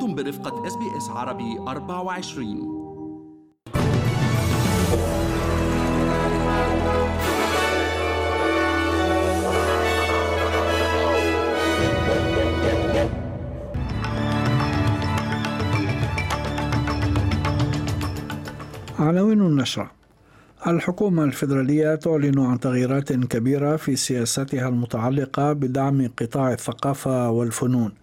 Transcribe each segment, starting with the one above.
أنتم برفقة SBS عربي 24 عناوين النشرة الحكومة الفيدرالية تعلن عن تغييرات كبيرة في سياستها المتعلقة بدعم قطاع الثقافة والفنون.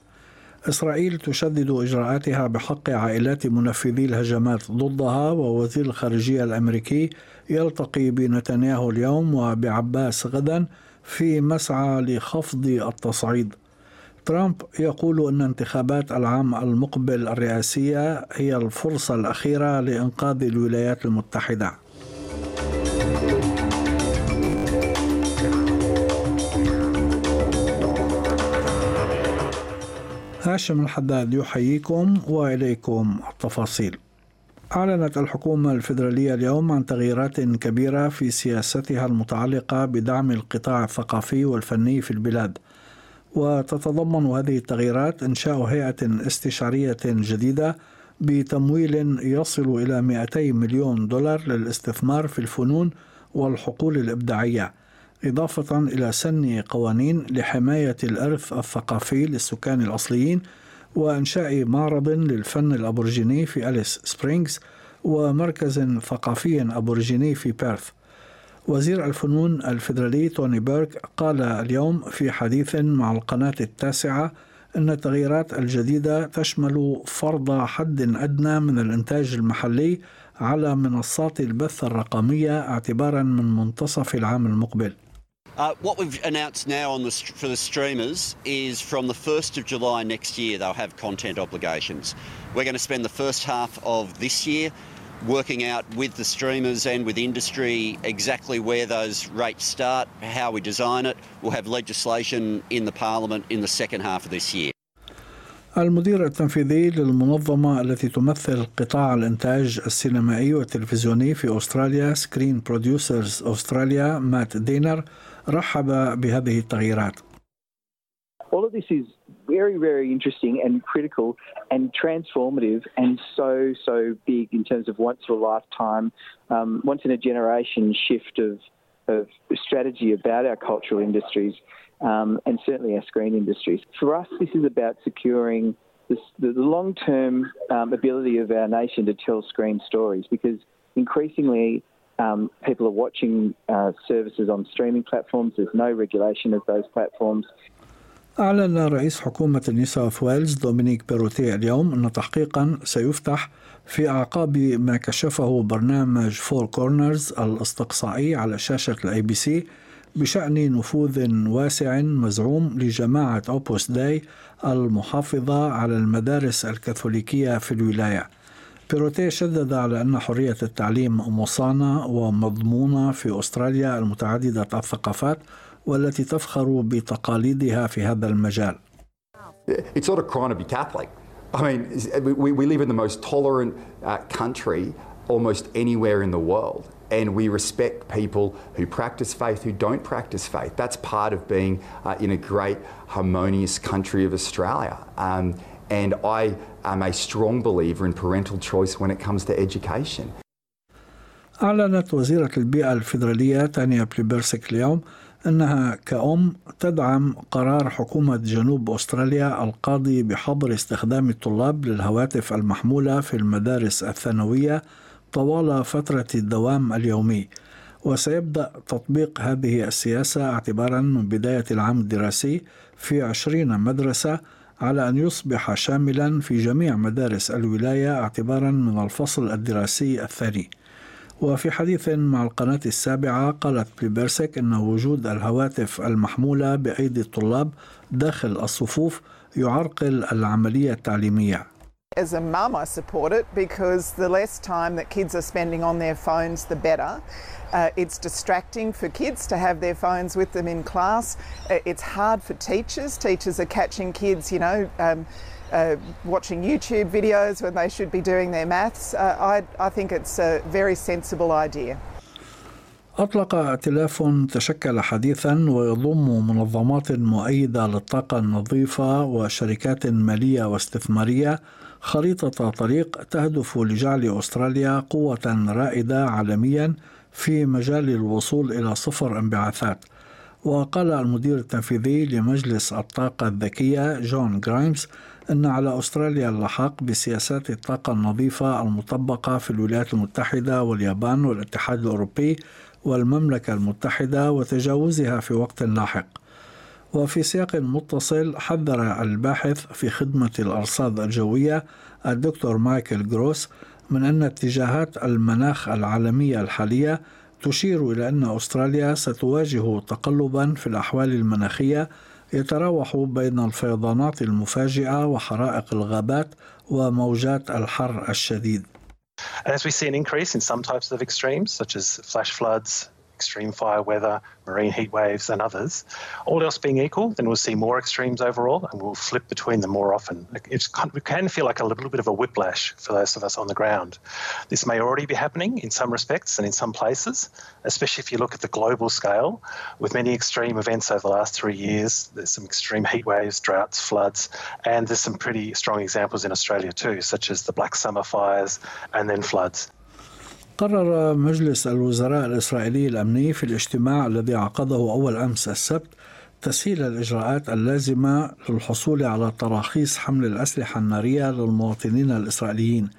إسرائيل تشدد إجراءاتها بحق عائلات منفذي الهجمات ضدها ووزير الخارجية الأمريكي يلتقي بنتنياهو اليوم وبعباس غدا في مسعى لخفض التصعيد. ترامب يقول أن انتخابات العام المقبل الرئاسية هي الفرصة الأخيرة لإنقاذ الولايات المتحدة. هاشم الحداد يحييكم وإليكم التفاصيل. أعلنت الحكومة الفيدرالية اليوم عن تغييرات كبيرة في سياستها المتعلقة بدعم القطاع الثقافي والفني في البلاد. وتتضمن هذه التغييرات إنشاء هيئة استشارية جديدة بتمويل يصل إلى 200 مليون دولار للاستثمار في الفنون والحقول الإبداعية إضافة إلى سن قوانين لحماية الإرث الثقافي للسكان الأصليين وإنشاء معرض للفن الأبورجيني في أليس سبرينغز ومركز ثقافي أبورجيني في بيرث وزير الفنون الفيدرالي توني بيرك قال اليوم في حديث مع القناة التاسعة أن التغييرات الجديدة تشمل فرض حد أدنى من الإنتاج المحلي على منصات البث الرقمية اعتبارا من منتصف العام المقبل. Uh, what we've announced now on the, for the streamers is from the 1st of July next year they'll have content obligations. We're going to spend the first half of this year working out with the streamers and with industry exactly where those rates start, how we design it. We'll have legislation in the parliament in the second half of this year. المدير التنفيذي للمنظمة التي تمثل قطاع الإنتاج السينمائي والتلفزيوني في أستراليا سكرين بروديوسرز أستراليا مات دينر رحب بهذه التغييرات. All of this is very, very interesting and critical and transformative and so, so big in terms of once in a lifetime, um, once in a generation shift of, of strategy about our cultural industries um, and certainly our screen industries. For us, this is about securing this, the long term um, ability of our nation to tell screen stories because increasingly um, people are watching uh, services on streaming platforms. There's no regulation of those platforms. أعلن رئيس حكومة نيو ساوث ويلز دومينيك بيروتي اليوم أن تحقيقا سيفتح في أعقاب ما كشفه برنامج Four Corners الأستقصائي على شاشة ال ABC بشأن نفوذ واسع مزعوم لجماعة أوبوس داي المحافظة على المدارس الكاثوليكية في الولاية بيروتي شدد على أن حرية التعليم مصانة ومضمونة في أستراليا المتعددة الثقافات والتي تفخر بتقاليدها في هذا المجال. It's not a crime to be Catholic. I mean, we, we live in the most tolerant uh, country almost anywhere in the world. And we respect people who practice faith, who don't practice faith. That's part of being uh, in a great, harmonious country of Australia. Um, and I am a strong believer in parental choice when it comes to education. أعلنت وزيرة البيئة الفيدرالية تانيا بليبرسك اليوم أنها كأم تدعم قرار حكومة جنوب أستراليا القاضي بحظر استخدام الطلاب للهواتف المحمولة في المدارس الثانوية طوال فترة الدوام اليومي وسيبدأ تطبيق هذه السياسة اعتبارا من بداية العام الدراسي في عشرين مدرسة على أن يصبح شاملا في جميع مدارس الولاية اعتبارا من الفصل الدراسي الثاني وفي حديث مع القناة السابعة قالت بليبرسك أن وجود الهواتف المحمولة بأيدي الطلاب داخل الصفوف يعرقل العملية التعليمية. As a mum, I support it because the less time that kids are spending on their phones, the better. Uh, it's distracting for kids to have their phones with them in class. Uh, it's hard for teachers. Teachers are catching kids, you know, um, uh, watching YouTube videos when they should be doing their maths. I, I think it's a very sensible idea. أطلق ائتلاف تشكل حديثا ويضم منظمات مؤيدة للطاقة النظيفة وشركات مالية واستثمارية خريطة طريق تهدف لجعل أستراليا قوة رائدة عالميا في مجال الوصول إلى صفر انبعاثات. وقال المدير التنفيذي لمجلس الطاقة الذكية جون جرايمز أن على أستراليا اللحاق بسياسات الطاقة النظيفة المطبقة في الولايات المتحدة واليابان والاتحاد الأوروبي والمملكة المتحدة وتجاوزها في وقت لاحق. وفي سياق متصل حذر الباحث في خدمة الأرصاد الجوية الدكتور مايكل جروس من أن اتجاهات المناخ العالمية الحالية تشير إلى أن أستراليا ستواجه تقلبا في الأحوال المناخية يتراوح بين الفيضانات المفاجئة وحرائق الغابات وموجات الحر الشديد. As we see an increase in some types of extremes, such as flash floods, extreme fire weather, marine heat waves, and others. All else being equal, then we'll see more extremes overall and we'll flip between them more often. It's, it can feel like a little bit of a whiplash for those of us on the ground. This may already be happening in some respects and in some places, especially if you look at the global scale. With many extreme events over the last three years, there's some extreme heat waves, droughts, floods, and there's some pretty strong examples in Australia too, such as the Black Summer fires and then floods. قرر مجلس الوزراء الإسرائيلي الأمني في الاجتماع الذي عقده أول أمس السبت تسهيل الإجراءات اللازمة للحصول على تراخيص حمل الأسلحة النارية للمواطنين الإسرائيليين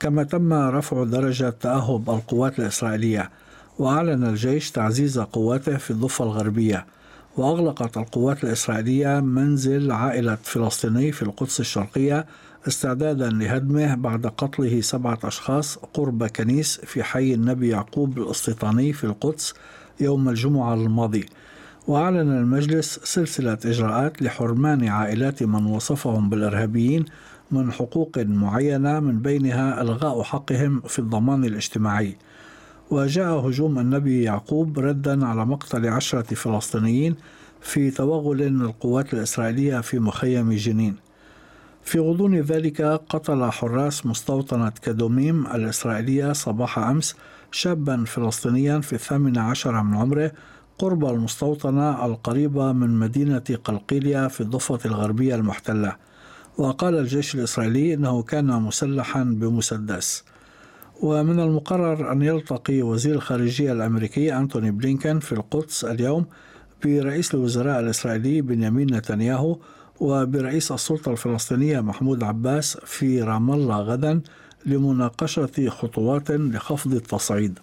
كما تم رفع درجة تأهب القوات الإسرائيلية وأعلن الجيش تعزيز قواته في الضفة الغربية. وأغلقت القوات الإسرائيلية منزل عائلة فلسطيني في القدس الشرقية استعدادا لهدمه بعد قتله سبعة أشخاص قرب كنيس في حي النبي يعقوب الاستيطاني في القدس يوم الجمعة الماضي. وأعلن المجلس سلسلة إجراءات لحرمان عائلات من وصفهم بالإرهابيين من حقوق معينة من بينها إلغاء حقهم في الضمان الاجتماعي. وجاء هجوم النبي يعقوب ردا على مقتل عشرة فلسطينيين في توغل القوات الإسرائيلية في مخيم جنين. في غضون ذلك قتل حراس مستوطنة كدوميم الإسرائيلية صباح أمس شابا فلسطينيا في الثامن عشر من عمره قرب المستوطنة القريبة من مدينة قلقيلية في الضفة الغربية المحتلة. وقال الجيش الإسرائيلي أنه كان مسلحا بمسدس. ومن المقرر أن يلتقي وزير الخارجية الأمريكي أنتوني بلينكن في القدس اليوم برئيس الوزراء الإسرائيلي بنيامين نتنياهو وبرئيس السلطة الفلسطينية محمود عباس في رام الله غدا لمناقشة خطوات لخفض التصعيد.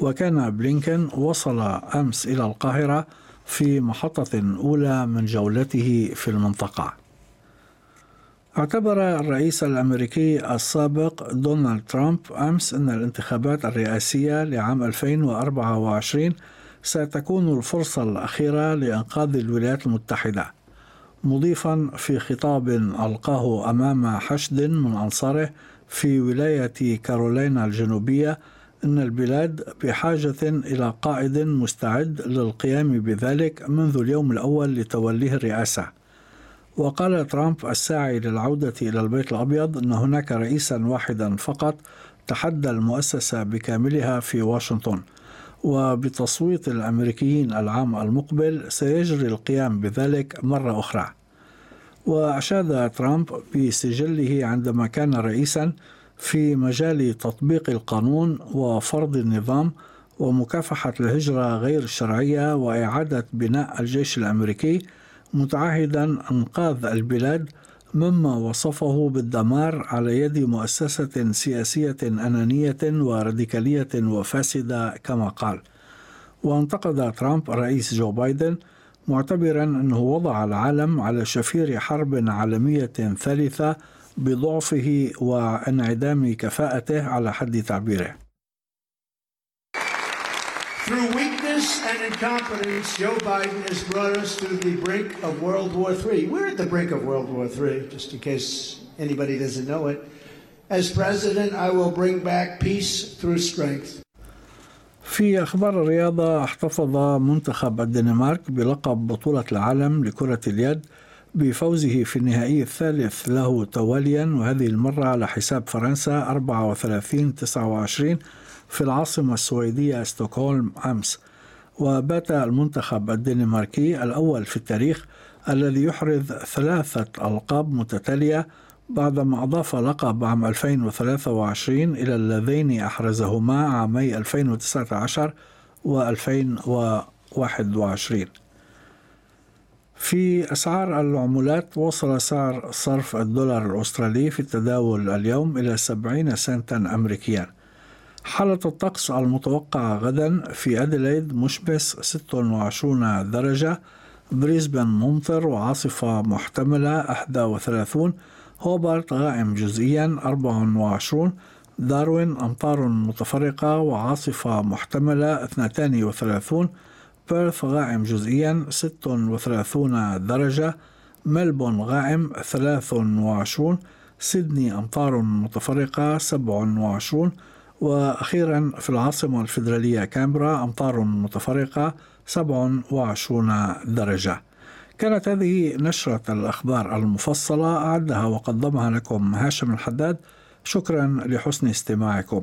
وكان بلينكن وصل أمس إلى القاهرة في محطة أولى من جولته في المنطقة. اعتبر الرئيس الأمريكي السابق دونالد ترامب أمس أن الانتخابات الرئاسية لعام 2024 ستكون الفرصة الأخيرة لإنقاذ الولايات المتحدة مضيفا في خطاب ألقاه أمام حشد من أنصاره في ولاية كارولينا الجنوبية أن البلاد بحاجة إلى قائد مستعد للقيام بذلك منذ اليوم الأول لتوليه الرئاسة. وقال ترامب الساعي للعودة إلى البيت الأبيض أن هناك رئيسا واحدا فقط تحدى المؤسسة بكاملها في واشنطن. وبتصويت الأمريكيين العام المقبل سيجري القيام بذلك مرة أخرى وأشاد ترامب بسجله عندما كان رئيسا في مجال تطبيق القانون وفرض النظام ومكافحة الهجرة غير الشرعية وإعادة بناء الجيش الأمريكي متعهدا أنقاذ البلاد مما وصفه بالدمار على يد مؤسسة سياسية أنانية وراديكالية وفاسدة كما قال. وانتقد ترامب الرئيس جو بايدن معتبرا أنه وضع العالم على شفير حرب عالمية ثالثة بضعفه وانعدام كفاءته على حد تعبيره. Weakness and incompetence, Joe Biden has brought us to the brink of World War III. We're at the brink of World War III, just in case anybody doesn't know it. As president, I will bring back peace through strength. في أخبار الرياضة احتفظ منتخب الدنمارك بلقب بطولة العالم لكرة اليد بفوزه في النهائي الثالث له تواليا وهذه المرة على حساب فرنسا 34 29 في العاصمة السويدية ستوكهولم أمس وبات المنتخب الدنماركي الأول في التاريخ الذي يحرز ثلاثة ألقاب متتالية بعدما أضاف لقب عام 2023 إلى اللذين أحرزهما عامي 2019 و 2021 في أسعار العملات وصل سعر صرف الدولار الأسترالي في التداول اليوم إلى 70 سنتا أمريكيا. حالة الطقس المتوقعة غدا في أديلايد مشمس 26 درجة بريسبن ممطر وعاصفة محتملة 31 هوبارت غائم جزئيا 24 داروين أمطار متفرقة وعاصفة محتملة 32 بيرث غائم جزئيا 36 درجة ملبون غائم 23 سيدني أمطار متفرقة 27 وأخيرا في العاصمة الفيدرالية كامبرا أمطار متفرقة 27 درجة. كانت هذه نشرة الأخبار المفصلة أعدها وقدمها لكم هاشم الحداد. شكرا لحسن استماعكم.